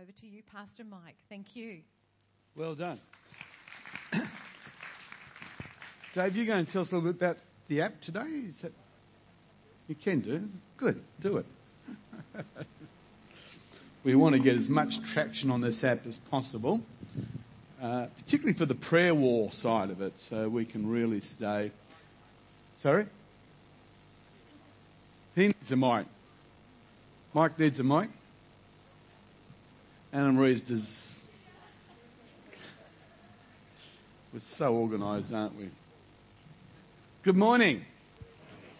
Over to you, Pastor Mike. Thank you. Well done. Dave, you're going to tell us a little bit about the app today? Is that you can do? Good, do it. we want to get as much traction on this app as possible, uh, particularly for the prayer wall side of it, so we can really stay. Sorry? He needs a mic. Mike needs a mic. Anna Marie's does. We're so organised, aren't we? Good morning.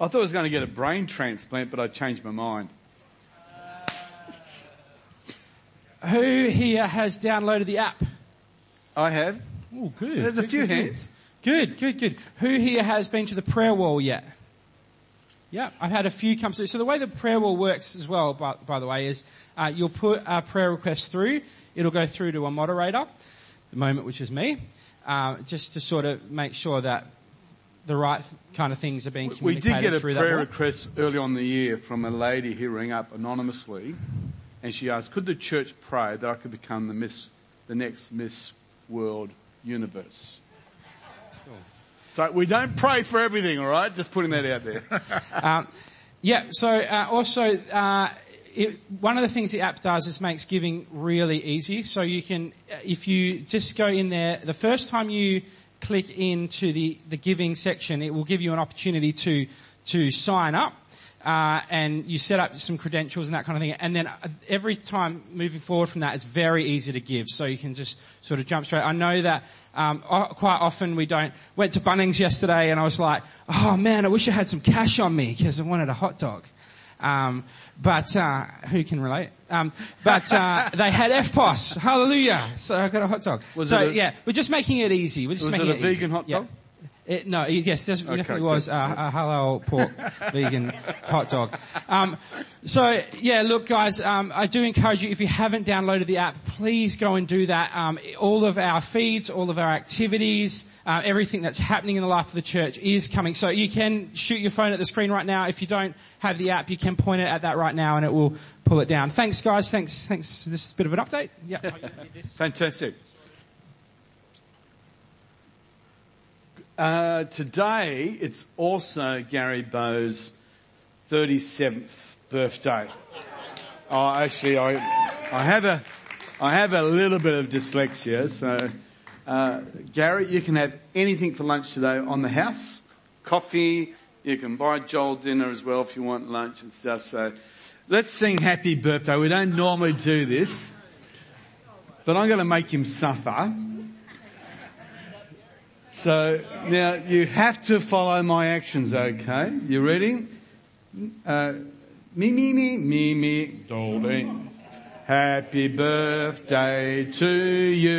I thought I was going to get a brain transplant, but I changed my mind. Who here has downloaded the app? I have. Oh, good. There's a Good, few good, hands. Good, good, good. Who here has been to the prayer wall yet? Yeah, I've had a few come through. So the way the prayer wall works as well, by, by the way, is uh, you'll put a prayer request through. It'll go through to a moderator, the moment which is me, uh, just to sort of make sure that the right kind of things are being We communicated We did get a prayer request early on in the year from a lady who rang up anonymously, and she asked, "Could the church pray that I could become the Miss, the next Miss World Universe?" So we don't pray for everything, all right? Just putting that out there. Um, yeah, so uh, also, uh, it, one of the things the app does is makes giving really easy. So you can, uh, if you just go in there, the first time you click into the, the giving section, it will give you an opportunity to, to sign up. Uh, and you set up some credentials and that kind of thing. And then uh, every time moving forward from that, it's very easy to give. So you can just sort of jump straight. I know that um, quite often we don't. Went to Bunnings yesterday, and I was like, "Oh man, I wish I had some cash on me because I wanted a hot dog." Um, but uh, who can relate? Um, but uh, they had EFTPOS. Hallelujah! So I got a hot dog. Was so a- yeah, we're just making it easy. We're just Was making it a it easy. vegan hot Yeah. Dog? It, no, it- yes, there definitely Okay, was good. a, a halal pork vegan hot dog. Um, so yeah, look, guys, um, I do encourage you if you haven't downloaded the app, please go and do that. Um, all of our feeds, all of our activities, uh, everything that's happening in the life of the church is coming. So you can shoot your phone at the screen right now. If you don't have the app, you can point it at that right now, and it will pull it down. Thanks, guys. Thanks. Thanks. This is a bit of an update. Yeah. Fantastic. Uh, today, it's also Gary Bow's 37th birthday. Oh, actually, I, I have a, I have a little bit of dyslexia, so, uh, Gary, you can have anything for lunch today on the house. Coffee, you can buy Joel dinner as well if you want lunch and stuff, so let's sing happy birthday. We don't normally do this, but I'm to make him suffer. So now you have to follow my actions, okay? You ready? Uh, me, me, me, me, me, Dolly. Happy birthday to you.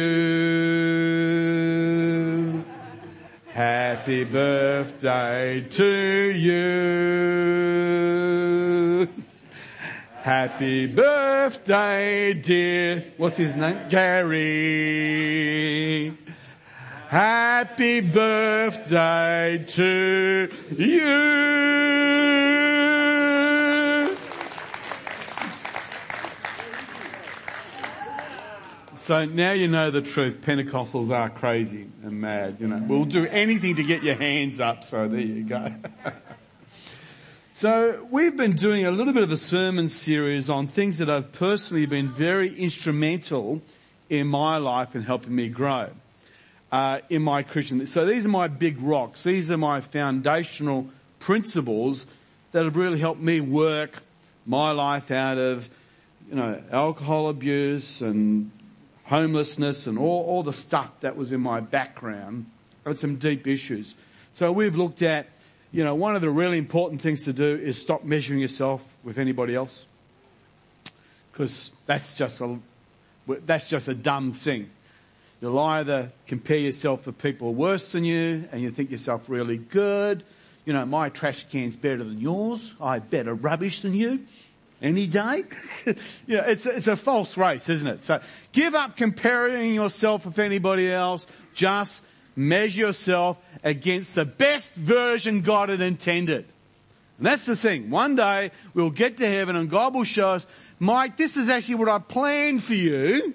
Happy birthday to you. Happy birthday, dear. What's his name? Gary. Happy birthday to you. So now you know the truth. Pentecostals are crazy and mad, you know. We'll do anything to get your hands up, so there you go. So we've been doing a little bit of a sermon series on things that have personally been very instrumental in my life and helping me grow uh, in my Christian. So these are my big rocks. These are my foundational principles that have really helped me work my life out of, you know, alcohol abuse and homelessness and all, all the stuff that was in my background. I had some deep issues. So we've looked at, you know, one of the really important things to do is stop measuring yourself with anybody else. Because that's just a, that's just a dumb thing. You'll either compare yourself with people worse than you and you think yourself really good. You know, my trash can's better than yours. I better rubbish than you. Any day. yeah, it's, it's a false race, isn't it? So give up comparing yourself with anybody else. Just measure yourself against the best version God had intended. And that's the thing. One day we'll get to heaven and God will show us, Mike, this is actually what I planned for you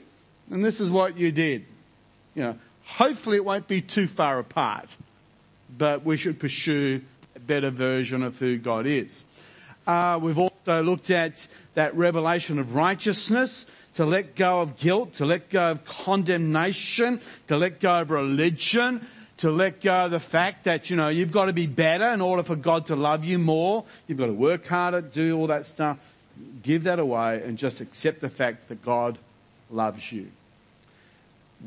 and this is what you did. You know, hopefully it won't be too far apart, but we should pursue a better version of who God is. Uh, we've also looked at that revelation of righteousness, to let go of guilt, to let go of condemnation, to let go of religion, to let go of the fact that, you know, you've got to be better in order for God to love you more. You've got to work harder, do all that stuff. Give that away and just accept the fact that God loves you.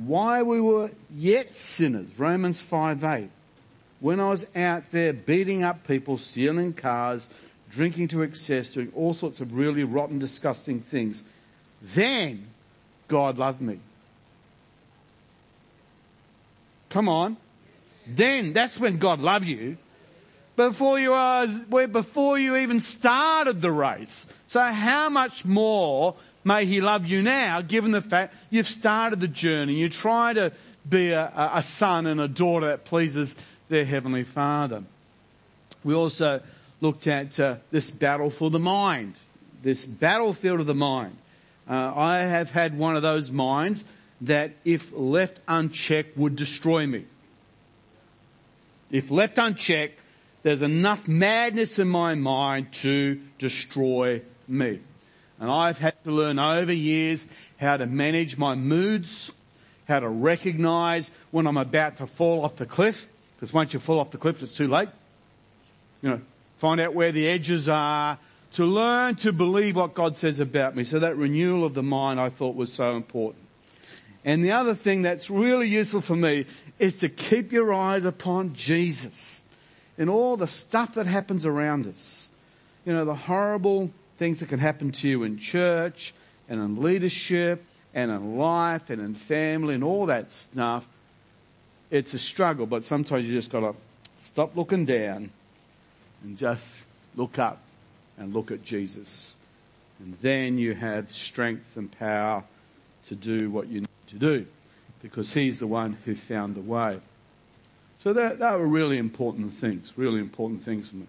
Why we were yet sinners, Romans 5 8. When I was out there beating up people, stealing cars, drinking to excess, doing all sorts of really rotten, disgusting things, then God loved me. Come on. Then that's when God loved you. Before you was, before you even started the race. So how much more may He love you now, given the fact you've started the journey. You try to be a, a son and a daughter that pleases their Heavenly Father. We also looked at uh, this battle for the mind, this battlefield of the mind. Uh, I have had one of those minds that if left unchecked would destroy me. If left unchecked, there's enough madness in my mind to destroy me. And I've had to learn over years how to manage my moods, how to recognize when I'm about to fall off the cliff, because once you fall off the cliff, it's too late. You know, find out where the edges are, to learn to believe what God says about me. So that renewal of the mind I thought was so important. And the other thing that's really useful for me is to keep your eyes upon Jesus and all the stuff that happens around us. You know, the horrible things that can happen to you in church and in leadership and in life and in family and all that stuff. It's a struggle, but sometimes you just gotta stop looking down and just look up and look at Jesus. And then you have strength and power to do what you need to do because he's the one who found the way. So that, that were really important things, really important things for me.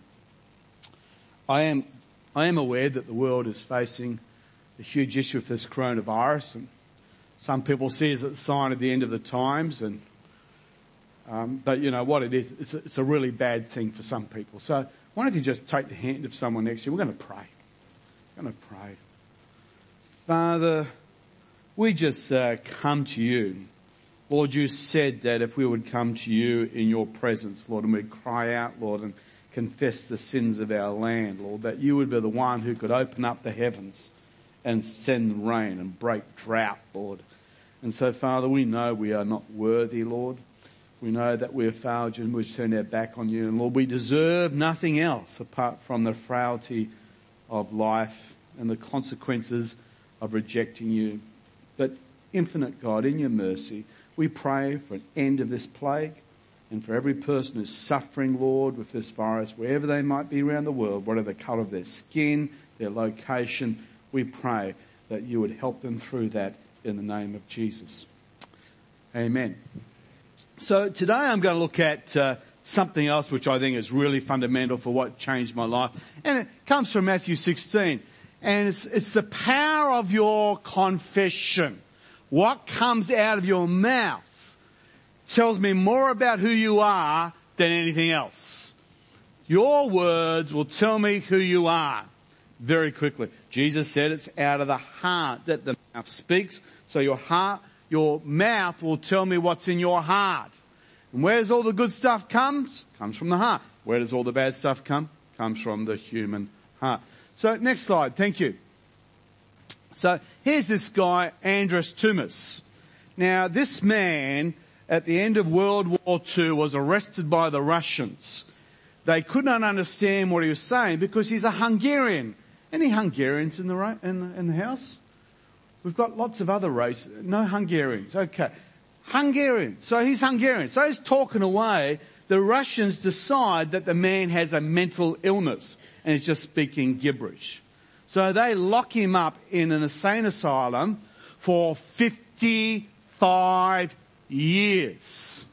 I am, I am aware that the world is facing a huge issue with this coronavirus and some people see it as a sign of the end of the times and um, but you know what it is, it's a, it's a really bad thing for some people. So why don't you just take the hand of someone next to you? We're going to pray. We're going to pray. Father, we just uh, come to you. Lord, you said that if we would come to you in your presence, Lord, and we'd cry out, Lord, and confess the sins of our land, Lord, that you would be the one who could open up the heavens and send rain and break drought, Lord. And so, Father, we know we are not worthy, Lord. We know that we have failed you and we've turned our back on you. And Lord, we deserve nothing else apart from the frailty of life and the consequences of rejecting you. But infinite God, in your mercy, we pray for an end of this plague and for every person who's suffering, Lord, with this virus, wherever they might be around the world, whatever the colour of their skin, their location, we pray that you would help them through that in the name of Jesus. Amen. So today I'm going to look at uh, something else which I think is really fundamental for what changed my life. And it comes from Matthew 16. And it's, it's the power of your confession. What comes out of your mouth tells me more about who you are than anything else. Your words will tell me who you are very quickly. Jesus said it's out of the heart that the mouth speaks. So your heart your mouth will tell me what's in your heart. And where does all the good stuff comes? Comes from the heart. Where does all the bad stuff come? Comes from the human heart. So next slide. Thank you. So here's this guy, Andros Tumas. Now this man at the end of World War II was arrested by the Russians. They could not understand what he was saying because he's a Hungarian. Any Hungarians in the, in the, in the house? We've got lots of other races. No Hungarians. Okay. Hungarian. So he's Hungarian. So he's talking away. The Russians decide that the man has a mental illness and is just speaking gibberish. So they lock him up in an insane asylum for 55 years.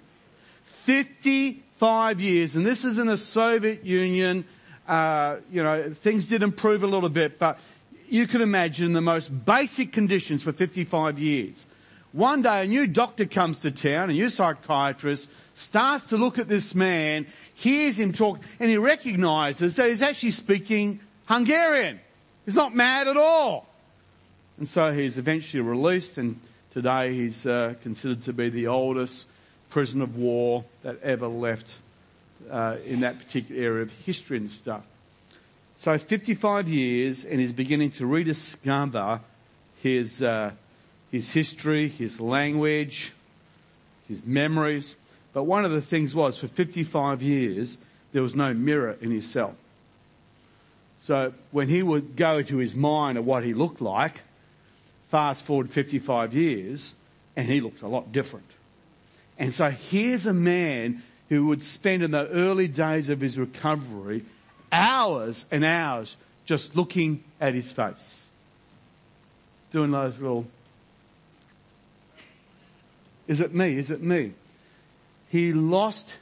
55 years. And this is in the Soviet Union uh, you know, things did improve a little bit, but you can imagine the most basic conditions for 55 years. One day a new doctor comes to town, a new psychiatrist, starts to look at this man, hears him talk, and he recognizes that he's actually speaking Hungarian. He's not mad at all. And so he's eventually released and today he's uh, considered to be the oldest prisoner of war that ever left uh, in that particular area of history and stuff. So 55 years and he's beginning to rediscover his, uh, his history, his language, his memories. But one of the things was for 55 years, there was no mirror in his cell. So when he would go to his mind of what he looked like, fast forward 55 years, and he looked a lot different. And so here's a man who would spend in the early days of his recovery hours and hours just looking at his face. Doing those little, is it me? Is it me? He lost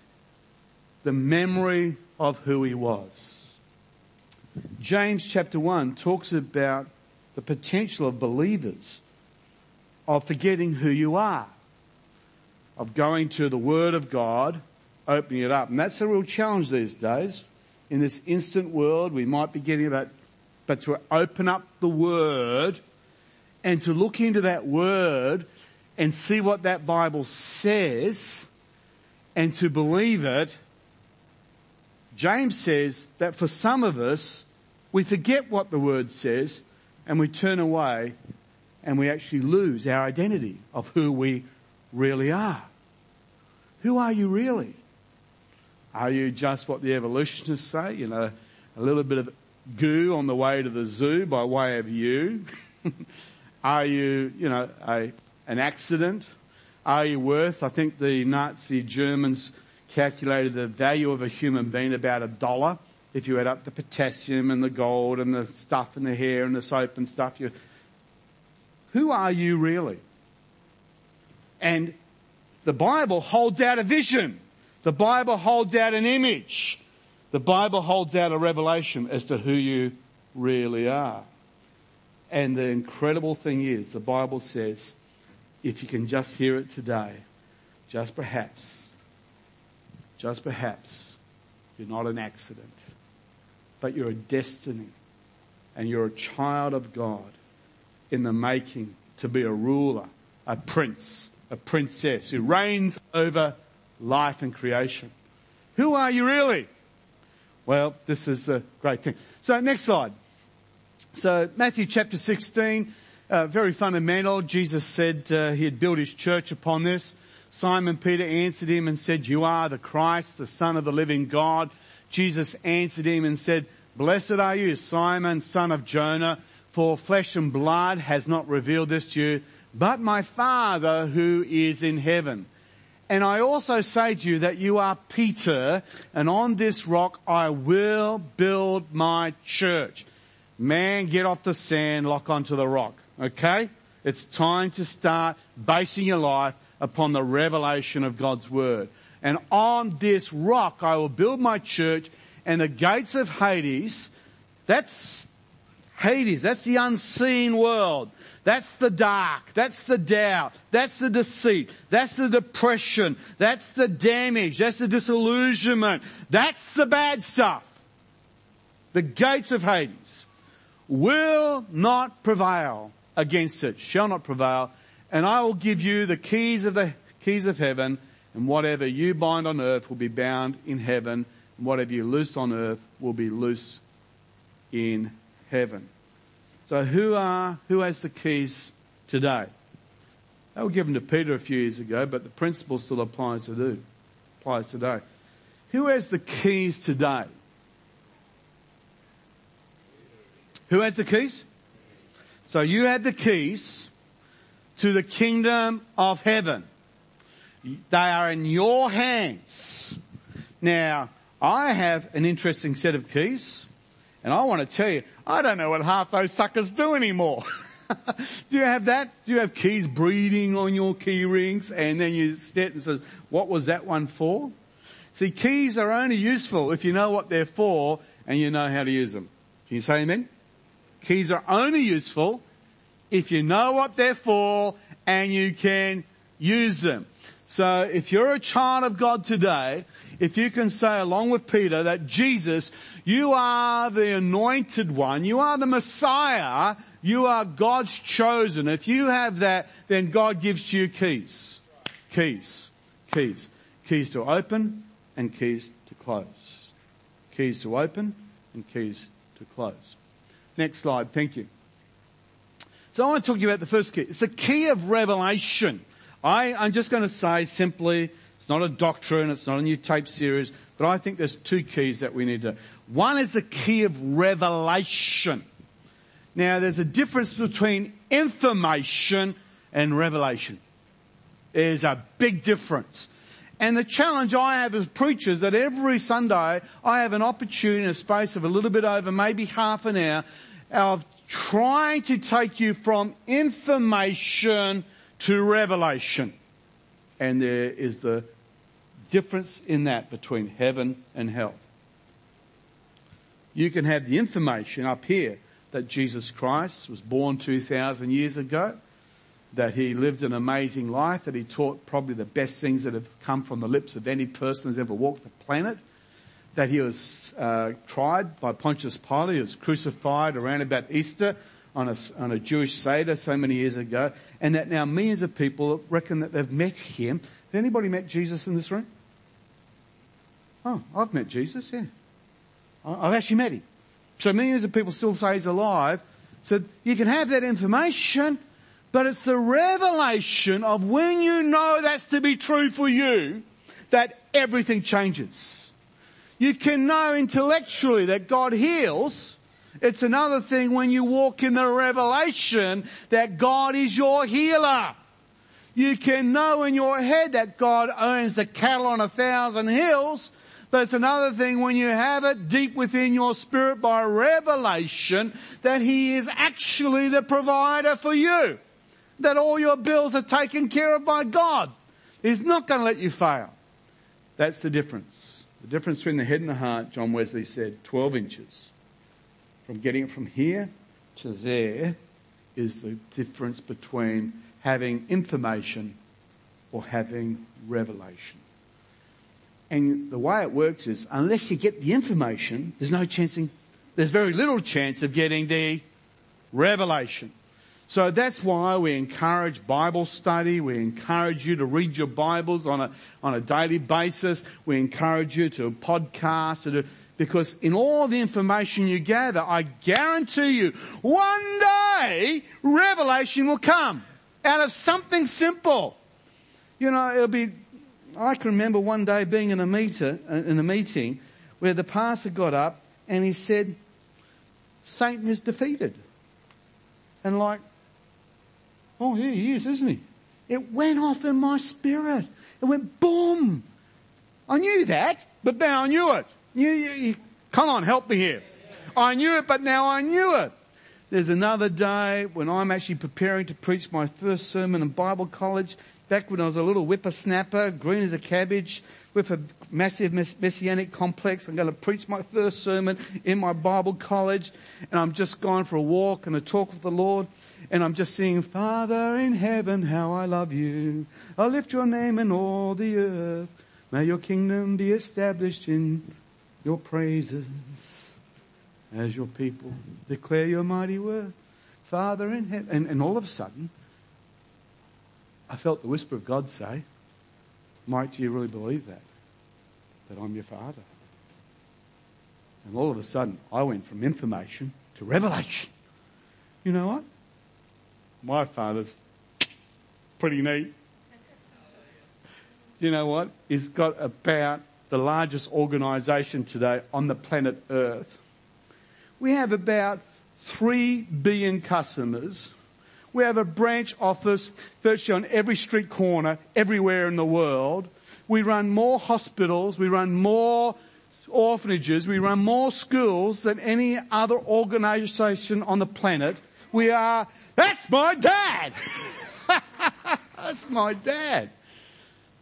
the memory of who he was. James chapter 1 talks about the potential of believers of forgetting who you are, of going to the Word of God, opening it up. And that's a real challenge these days. In this instant world, we might be getting about, but to open up the Word and to look into that Word and see what that Bible says and to believe it, James says that for some of us, we forget what the Word says and we turn away and we actually lose our identity of who we really are. Who are you really? Are you just what the evolutionists say? You know, a little bit of goo on the way to the zoo by way of you? are you, you know, a, an accident? Are you worth? I think the Nazi Germans calculated the value of a human being about a dollar if you add up the potassium and the gold and the stuff and the hair and the soap and stuff, you, who are you really? And the Bible holds out a vision. The Bible holds out an image. The Bible holds out a revelation as to who you really are. And the incredible thing is, the Bible says, if you can just hear it today, just perhaps, just perhaps, you're not an accident but you're a destiny and you're a child of God in the making to be a ruler, a prince, a princess who reigns over life and creation. Who are you really? Well, this is the great thing. So next slide. So Matthew chapter 16, uh, very fundamental. Jesus said uh, he had built his church upon this. Simon Peter answered him and said, you are the Christ, the son of the living God. Jesus answered him and said, Blessed are you, Simon, son of Jonah, for flesh and blood has not revealed this to you, but my Father who is in heaven. And I also say to you that you are Peter, and on this rock I will build my church. Man, get off the sand, lock onto the rock. Okay? It's time to start basing your life upon the revelation of God's Word. And on this rock I will build my church and the gates of Hades, that's Hades, that's the unseen world. That's the dark. That's the doubt. That's the deceit. That's the depression. That's the damage. That's the disillusionment. That's the bad stuff. The gates of Hades will not prevail against it, shall not prevail. And I will give you the keys of the keys of heaven and whatever you bind on earth will be bound in heaven and whatever you loose on earth will be loose in heaven. So who are, who has the keys today? They were given to Peter a few years ago, but the principle still applies to do, applies today. Who has the keys today? Who has the keys? So you have the keys to the kingdom of heaven. They are in your hands. Now, I have an interesting set of keys, and I want to tell you, I don't know what half those suckers do anymore. do you have that? Do you have keys breeding on your key rings and then you sit and says, what was that one for? See, keys are only useful if you know what they're for and you know how to use them. Can you say amen? Keys are only useful if you know what they're for and you can use them. So if you're a child of God today, if you can say along with Peter that Jesus, you are the anointed one, you are the Messiah, you are God's chosen. If you have that, then God gives you keys. Keys. Keys. Keys to open and keys to close. Keys to open and keys to close. Next slide. Thank you. So I want to talk to you about the first key. It's the key of revelation. I, I'm just going to say simply, it's not a doctrine, it's not a new tape series, but I think there's two keys that we need to. One is the key of revelation. Now there's a difference between information and revelation. There's a big difference. And the challenge I have as preachers that every Sunday I have an opportunity a space of a little bit over maybe half an hour of trying to take you from information to revelation. And there is the difference in that between heaven and hell. You can have the information up here that Jesus Christ was born 2,000 years ago, that he lived an amazing life, that he taught probably the best things that have come from the lips of any person who's ever walked the planet, that he was uh, tried by Pontius Pilate, he was crucified around about Easter on a, on a Jewish Seder so many years ago, and that now millions of people reckon that they've met him. Has anybody met Jesus in this room? Oh, I've met Jesus, yeah. I've actually met him. So millions of people still say he's alive. So you can have that information, but it's the revelation of when you know that's to be true for you, that everything changes. You can know intellectually that God heals. It's another thing when you walk in the revelation that God is your healer. You can know in your head that God owns the cattle on a thousand hills, but it's another thing when you have it deep within your spirit by revelation that He is actually the provider for you. That all your bills are taken care of by God. He's not going to let you fail. That's the difference. The difference between the head and the heart, John Wesley said, 12 inches. From getting it from here to there is the difference between having information or having revelation. And the way it works is, unless you get the information, there's no chance, in, there's very little chance of getting the revelation. So that's why we encourage Bible study. We encourage you to read your Bibles on a, on a daily basis. We encourage you to podcast because in all the information you gather, I guarantee you, one day, revelation will come out of something simple. You know, it'll be I can remember one day being in a meter, uh, in a meeting where the pastor got up and he said, Satan is defeated. And like, oh, here he is, isn't he? It went off in my spirit. It went boom. I knew that, but now I knew it. You, you, you, come on, help me here. I knew it, but now I knew it. There's another day when I'm actually preparing to preach my first sermon in Bible college back when I was a little whippersnapper, green as a cabbage, with a massive messianic complex. I'm going to preach my first sermon in my Bible college, and I'm just going for a walk and a talk with the Lord, and I'm just singing, Father in heaven, how I love you. I lift your name in all the earth. May your kingdom be established in your praises as your people declare your mighty word. Father in heaven. And, and all of a sudden, I felt the whisper of God say, Mike, do you really believe that? That I'm your father? And all of a sudden, I went from information to revelation. You know what? My father's pretty neat. You know what? He's got about the largest organization today on the planet Earth. We have about 3 billion customers we have a branch office virtually on every street corner, everywhere in the world. We run more hospitals, we run more orphanages, we run more schools than any other organization on the planet. We are, that's my dad! that's my dad.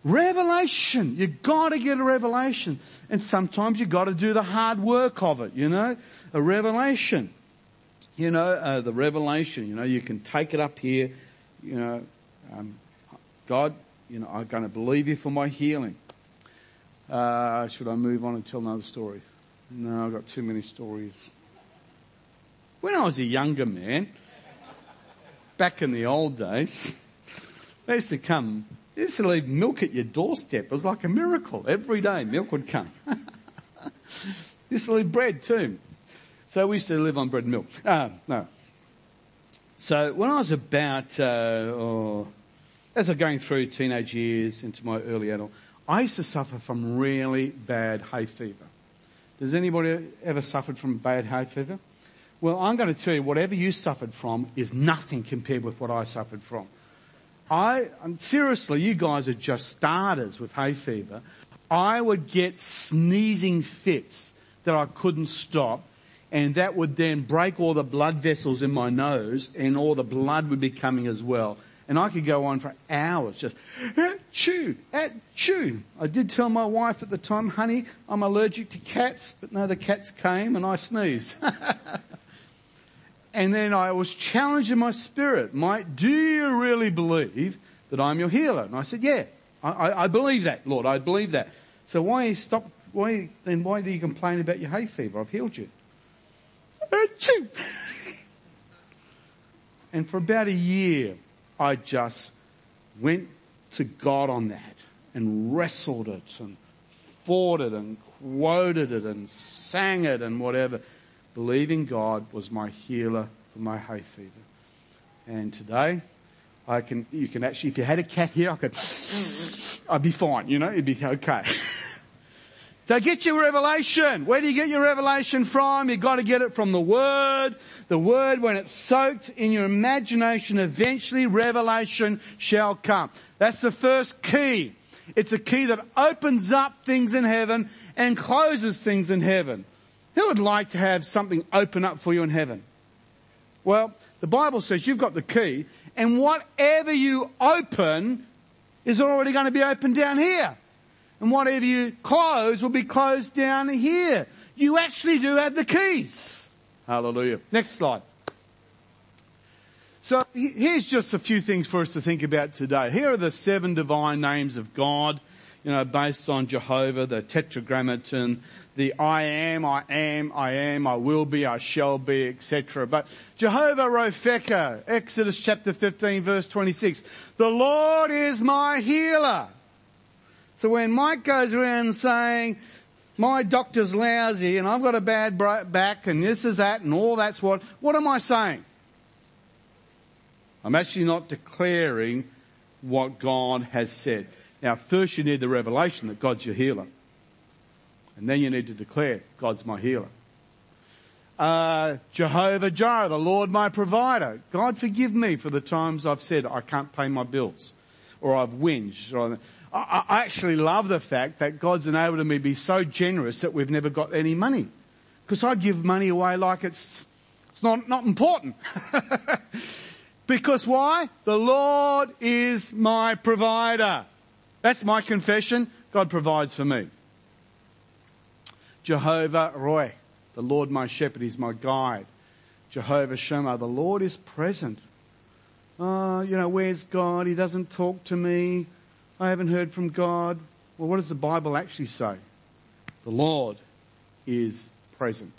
Revelation. You gotta get a revelation. And sometimes you gotta do the hard work of it, you know? A revelation. You know, uh, the revelation, you know, you can take it up here, you know, um, God, you know, I'm gonna believe you for my healing. Uh, should I move on and tell another story? No, I've got too many stories. When I was a younger man, back in the old days, they used to come they used to leave milk at your doorstep. It was like a miracle. Every day milk would come. used to leave bread too. So we used to live on bread and milk. Uh, no. So when I was about, uh, oh, as I was going through teenage years into my early adult, I used to suffer from really bad hay fever. Does anybody ever suffered from bad hay fever? Well, I'm going to tell you, whatever you suffered from is nothing compared with what I suffered from. I, seriously, you guys are just starters with hay fever. I would get sneezing fits that I couldn't stop and that would then break all the blood vessels in my nose and all the blood would be coming as well. And I could go on for hours just, chew, chew. I did tell my wife at the time, honey, I'm allergic to cats, but no, the cats came and I sneezed. And then I was challenged in my spirit, Mike, do you really believe that I'm your healer? And I said, yeah, I, I believe that, Lord, I believe that. So why stop, why, then why do you complain about your hay fever? I've healed you. and for about a year, I just went to God on that and wrestled it and fought it and quoted it and sang it and whatever believing God was my healer for my hay fever. And today, I can, you can actually, if you had a cat here, I could, I'd be fine, you know, it'd be okay. so get your revelation. Where do you get your revelation from? You've got to get it from the Word. The Word, when it's soaked in your imagination, eventually revelation shall come. That's the first key. It's a key that opens up things in heaven and closes things in heaven. Who would like to have something open up for you in heaven? Well, the Bible says you've got the key and whatever you open is already going to be open down here. And whatever you close will be closed down here. You actually do have the keys. Hallelujah. Next slide. So here's just a few things for us to think about today. Here are the seven divine names of God, you know, based on Jehovah, the tetragrammaton, the I am, I am, I am, I will be, I shall be, etc. But Jehovah Ropheka, Exodus chapter 15 verse 26, the Lord is my healer. So when Mike goes around saying, my doctor's lousy and I've got a bad back and this is that and all that's what, what am I saying? I'm actually not declaring what God has said. Now first you need the revelation that God's your healer. And then you need to declare, God's my healer. Uh, Jehovah Jireh, the Lord my provider. God forgive me for the times I've said I can't pay my bills or I've whinged. Or I, I actually love the fact that God's enabled me to be so generous that we've never got any money. Because I give money away like it's, it's not, not important. because why? The Lord is my provider. That's my confession. God provides for me. Jehovah Rohi, the Lord my shepherd is my guide. Jehovah Shammah, the Lord is present. Oh, you know, where's God? He doesn't talk to me. I haven't heard from God. Well, what does the Bible actually say? The Lord is present.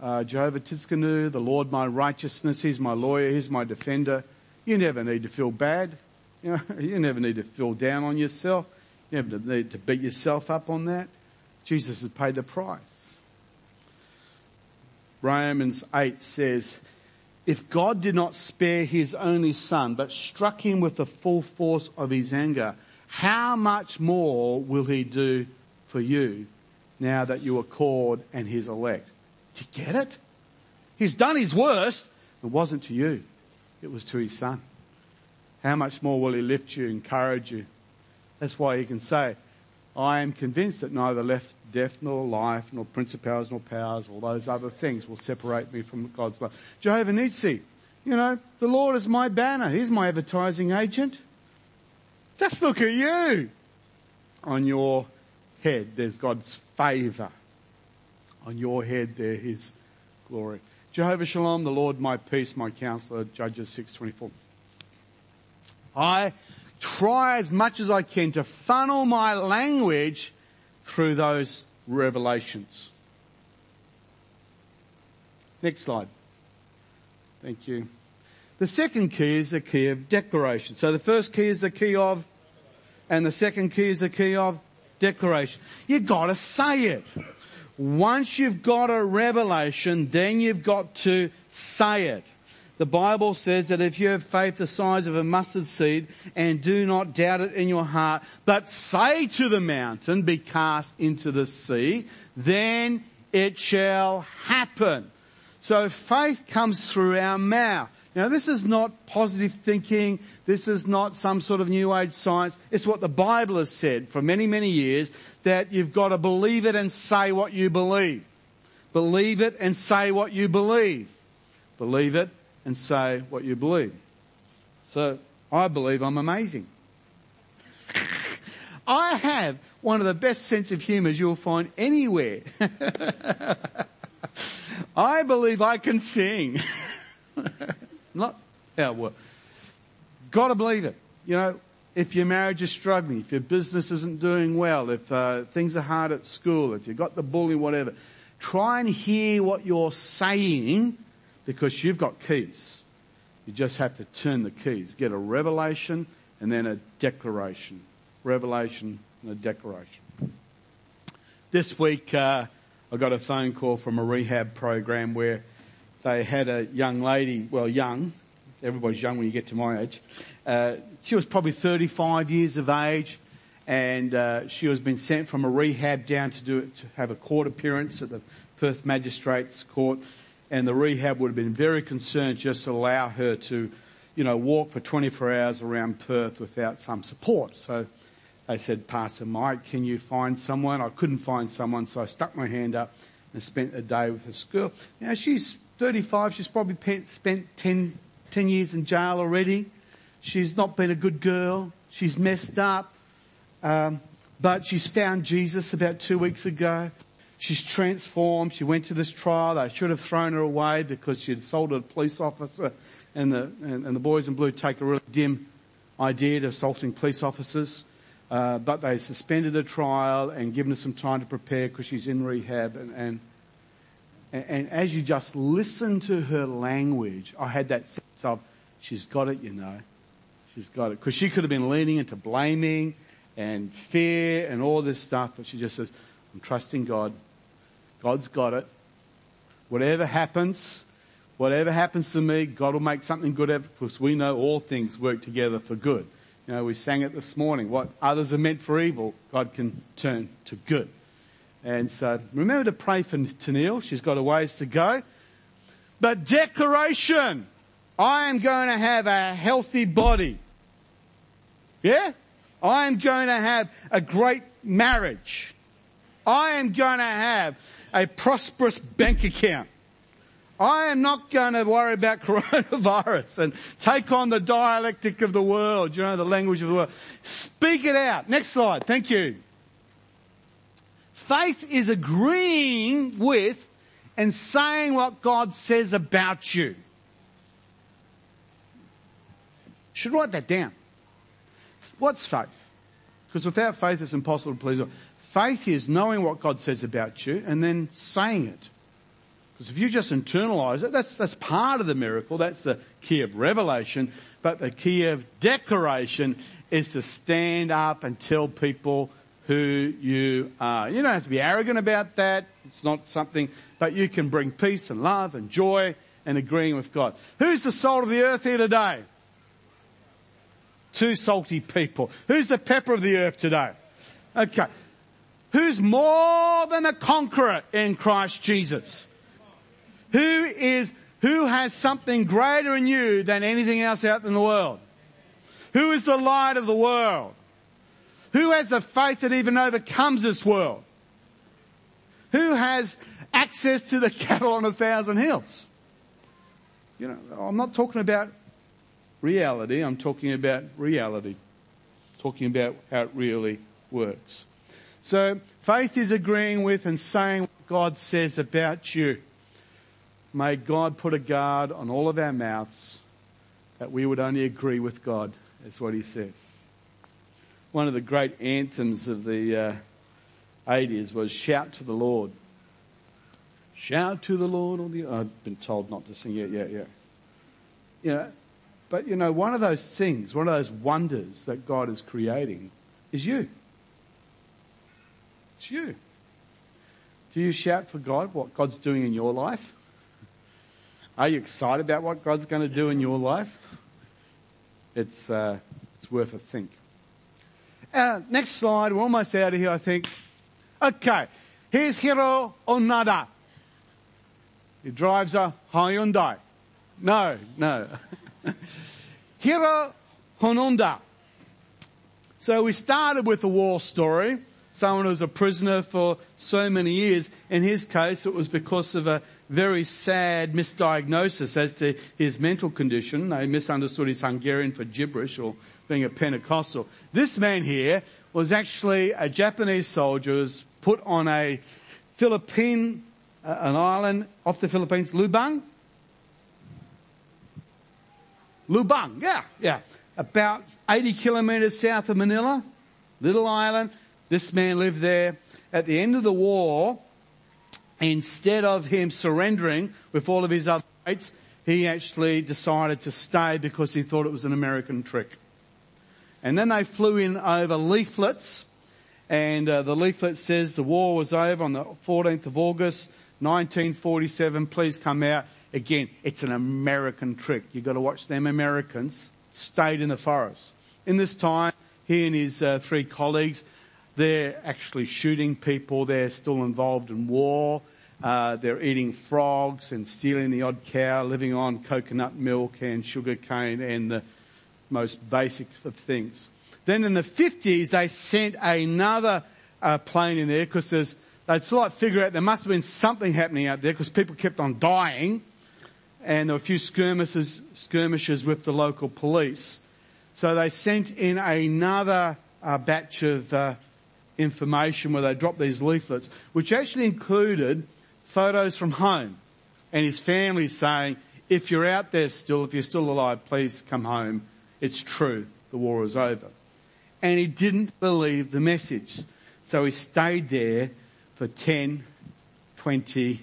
Uh, Jehovah Tsidkenu, the Lord my righteousness, He's my lawyer, He's my defender. You never need to feel bad. You, know, you never need to feel down on yourself. You never need to beat yourself up on that. Jesus has paid the price. Romans 8 says, if God did not spare his only son, but struck him with the full force of his anger, how much more will he do for you now that you are called and his elect? Do you get it? He's done his worst. It wasn't to you. It was to his son. How much more will he lift you, encourage you? That's why he can say, I am convinced that neither left, death nor life, nor principalities nor powers, or those other things will separate me from God's love. Jehovah Nissi, you know, the Lord is my banner. He's my advertising agent. Just look at you. On your head, there's God's favor. On your head, there is glory. Jehovah Shalom, the Lord, my peace, my counselor, Judges 624. I try as much as I can to funnel my language through those revelations. Next slide. Thank you. The second key is the key of declaration. So the first key is the key of, and the second key is the key of declaration. You've got to say it. Once you've got a revelation, then you've got to say it. The Bible says that if you have faith the size of a mustard seed and do not doubt it in your heart, but say to the mountain, be cast into the sea, then it shall happen. So faith comes through our mouth. Now this is not positive thinking. This is not some sort of new age science. It's what the Bible has said for many, many years that you've got to believe it and say what you believe. Believe it and say what you believe. Believe it and say what you believe. So I believe I'm amazing. I have one of the best sense of humours you'll find anywhere. I believe I can sing. Not how it works. Gotta believe it. You know, if your marriage is struggling, if your business isn't doing well, if uh, things are hard at school, if you've got the bullying, whatever, try and hear what you're saying because you've got keys. You just have to turn the keys. Get a revelation and then a declaration. Revelation and a declaration. This week, uh, I got a phone call from a rehab program where they had a young lady, well young, everybody's young when you get to my age. Uh, she was probably 35 years of age and uh, she was been sent from a rehab down to do to have a court appearance at the Perth Magistrates Court and the rehab would have been very concerned just to allow her to, you know, walk for 24 hours around Perth without some support. So they said, Pastor Mike, can you find someone? I couldn't find someone, so I stuck my hand up and spent a day with this girl. Now she's 35, she's probably spent 10, 10 years in jail already. She's not been a good girl. She's messed up. Um, but she's found Jesus about two weeks ago. She's transformed. She went to this trial. They should have thrown her away because she assaulted a police officer and the, and, and the boys in blue take a really dim idea to assaulting police officers. Uh, but they suspended the trial and given her some time to prepare because she's in rehab. And, and, and as you just listen to her language, I had that sense of, she's got it, you know. She's got it. Because she could have been leaning into blaming and fear and all this stuff, but she just says, I'm trusting God. God's got it. Whatever happens, whatever happens to me, God will make something good out of it because we know all things work together for good. You know, we sang it this morning. What others are meant for evil, God can turn to good. And so remember to pray for Tennille. She's got a ways to go. But declaration. I am going to have a healthy body. Yeah? I am going to have a great marriage. I am going to have a prosperous bank account. I am not going to worry about coronavirus and take on the dialectic of the world, you know, the language of the world. Speak it out. Next slide. Thank you. Faith is agreeing with and saying what God says about you. Should write that down. What's faith? Because without faith it's impossible to please God. Faith is knowing what God says about you and then saying it. Because if you just internalize it, that's, that's part of the miracle. That's the key of revelation. But the key of declaration is to stand up and tell people who you are. You don't have to be arrogant about that. It's not something, but you can bring peace and love and joy and agreeing with God. Who's the salt of the earth here today? Two salty people. Who's the pepper of the earth today? Okay. Who's more than a conqueror in Christ Jesus? Who is, who has something greater in you than anything else out in the world? Who is the light of the world? Who has the faith that even overcomes this world? Who has access to the cattle on a thousand hills? You know, I'm not talking about reality, I'm talking about reality. talking about how it really works. So faith is agreeing with and saying what God says about you. May God put a guard on all of our mouths that we would only agree with God. That's what he says. One of the great anthems of the uh, 80s was Shout to the Lord. Shout to the Lord. All the, I've been told not to sing. Yeah, yeah, yeah. You know, but you know, one of those things, one of those wonders that God is creating is you. It's you. Do you shout for God what God's doing in your life? Are you excited about what God's going to do in your life? It's, uh, it's worth a think. Uh, next slide. We're almost out of here, I think. Okay. Here's Hiro Onada. He drives a Hyundai. No, no. Hiro Hononda. So we started with a war story. Someone who was a prisoner for so many years. In his case, it was because of a very sad misdiagnosis as to his mental condition. They misunderstood his Hungarian for gibberish or being a Pentecostal. This man here was actually a Japanese soldier who was put on a Philippine, uh, an island off the Philippines, Lubang. Lubang, yeah, yeah. About 80 kilometers south of Manila, little island. This man lived there. At the end of the war, instead of him surrendering with all of his other mates, he actually decided to stay because he thought it was an American trick. And then they flew in over leaflets, and uh, the leaflet says the war was over on the 14th of August, 1947. Please come out. Again, it's an American trick. You've got to watch them Americans stayed in the forest. In this time, he and his uh, three colleagues, they're actually shooting people. They're still involved in war. Uh, they're eating frogs and stealing the odd cow, living on coconut milk and sugar cane and the most basic of things. Then in the 50s, they sent another uh, plane in there because they'd sort of figure out there must have been something happening out there because people kept on dying and there were a few skirmishes, skirmishes with the local police. So they sent in another uh, batch of uh, information where they dropped these leaflets, which actually included photos from home and his family saying, if you're out there still, if you're still alive, please come home. It's true. The war is over. And he didn't believe the message. So he stayed there for 10, 20,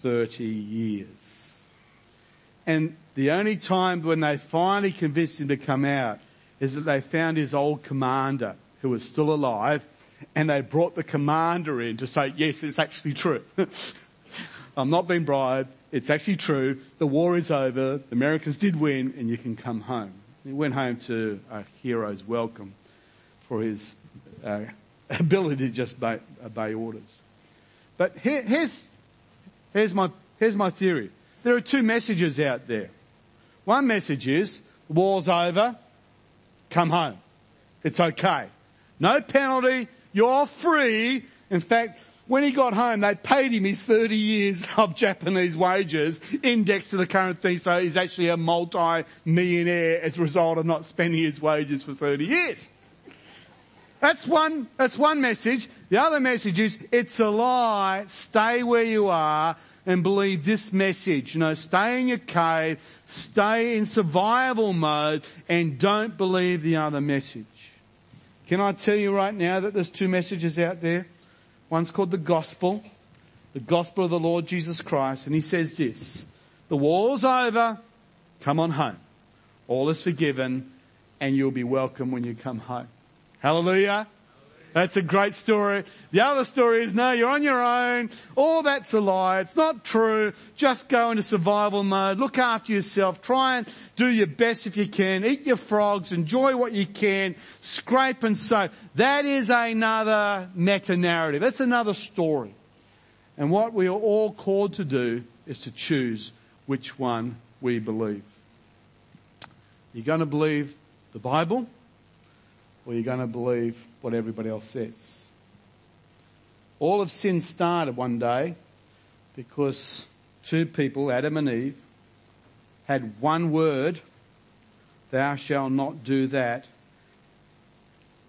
30 years. And the only time when they finally convinced him to come out is that they found his old commander who was still alive and they brought the commander in to say, yes, it's actually true. I'm not being bribed. It's actually true. The war is over. The Americans did win and you can come home. He went home to a hero's welcome for his uh, ability to just obey, obey orders. But here, here's, here's my, here's my theory. There are two messages out there. One message is, war's over, come home. It's okay. No penalty, you're free. In fact, when he got home, they paid him his 30 years of Japanese wages indexed to the current thing, so he's actually a multi-millionaire as a result of not spending his wages for 30 years. That's one, that's one message. The other message is, it's a lie. Stay where you are and believe this message. You know, stay in your cave, stay in survival mode and don't believe the other message. Can I tell you right now that there's two messages out there? One's called the gospel, the gospel of the Lord Jesus Christ, and he says this, the war's over, come on home. All is forgiven and you'll be welcome when you come home. Hallelujah. That's a great story. The other story is no, you're on your own. All that's a lie. It's not true. Just go into survival mode. Look after yourself. Try and do your best if you can. Eat your frogs. Enjoy what you can. Scrape and sow. That is another meta narrative. That's another story. And what we are all called to do is to choose which one we believe. You're going to believe the Bible or you're going to believe what everybody else says. All of sin started one day because two people, Adam and Eve, had one word, thou shalt not do that,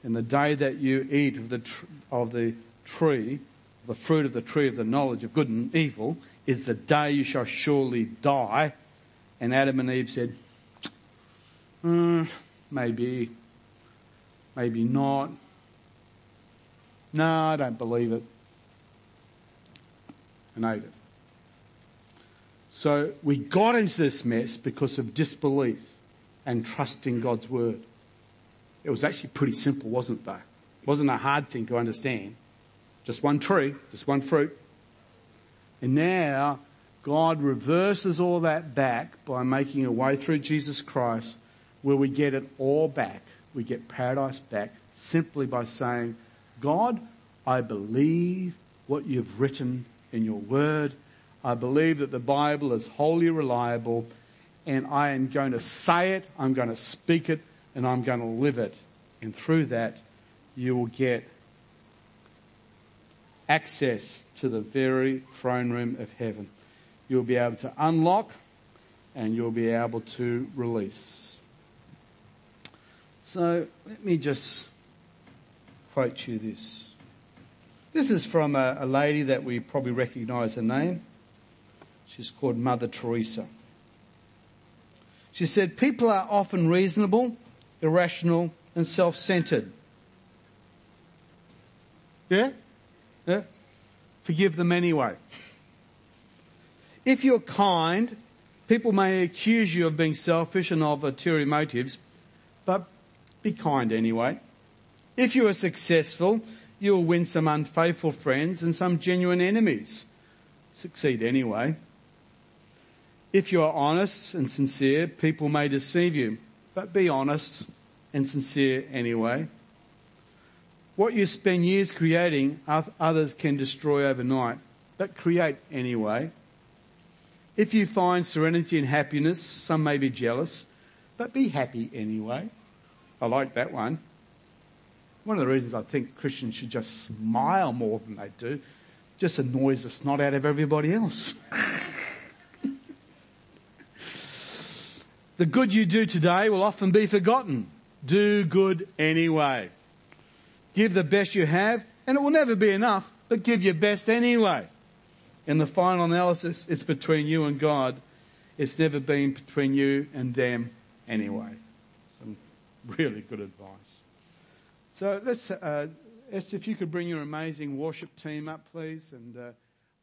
in the day that you eat of the, tr- of the tree, the fruit of the tree of the knowledge of good and evil, is the day you shall surely die. And Adam and Eve said, mm, maybe, maybe not. No, I don't believe it. And ate it. So we got into this mess because of disbelief and trusting God's word. It was actually pretty simple, wasn't it though? It wasn't a hard thing to understand. Just one tree, just one fruit. And now God reverses all that back by making a way through Jesus Christ where we get it all back. We get paradise back simply by saying, God, I believe what you've written in your word. I believe that the Bible is wholly reliable and I am going to say it, I'm going to speak it, and I'm going to live it. And through that, you will get access to the very throne room of heaven. You'll be able to unlock and you'll be able to release. So let me just quote you this. This is from a, a lady that we probably recognize her name. She's called Mother Teresa. She said, people are often reasonable, irrational, and self-centered. Yeah? Yeah? Forgive them anyway. If you're kind, people may accuse you of being selfish and of ulterior motives, but be kind anyway. If you are successful, you'll win some unfaithful friends and some genuine enemies. Succeed anyway. If you are honest and sincere, people may deceive you, but be honest and sincere anyway. What you spend years creating, others can destroy overnight, but create anyway. If you find serenity and happiness, some may be jealous, but be happy anyway. I like that one. One of the reasons I think Christians should just smile more than they do just annoys the snot out of everybody else. the good you do today will often be forgotten. Do good anyway. Give the best you have, and it will never be enough, but give your best anyway. In the final analysis, it's between you and God. It's never been between you and them anyway. Really good advice. So let's, uh, Esther, if you could bring your amazing worship team up, please. And uh,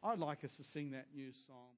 I'd like us to sing that new song.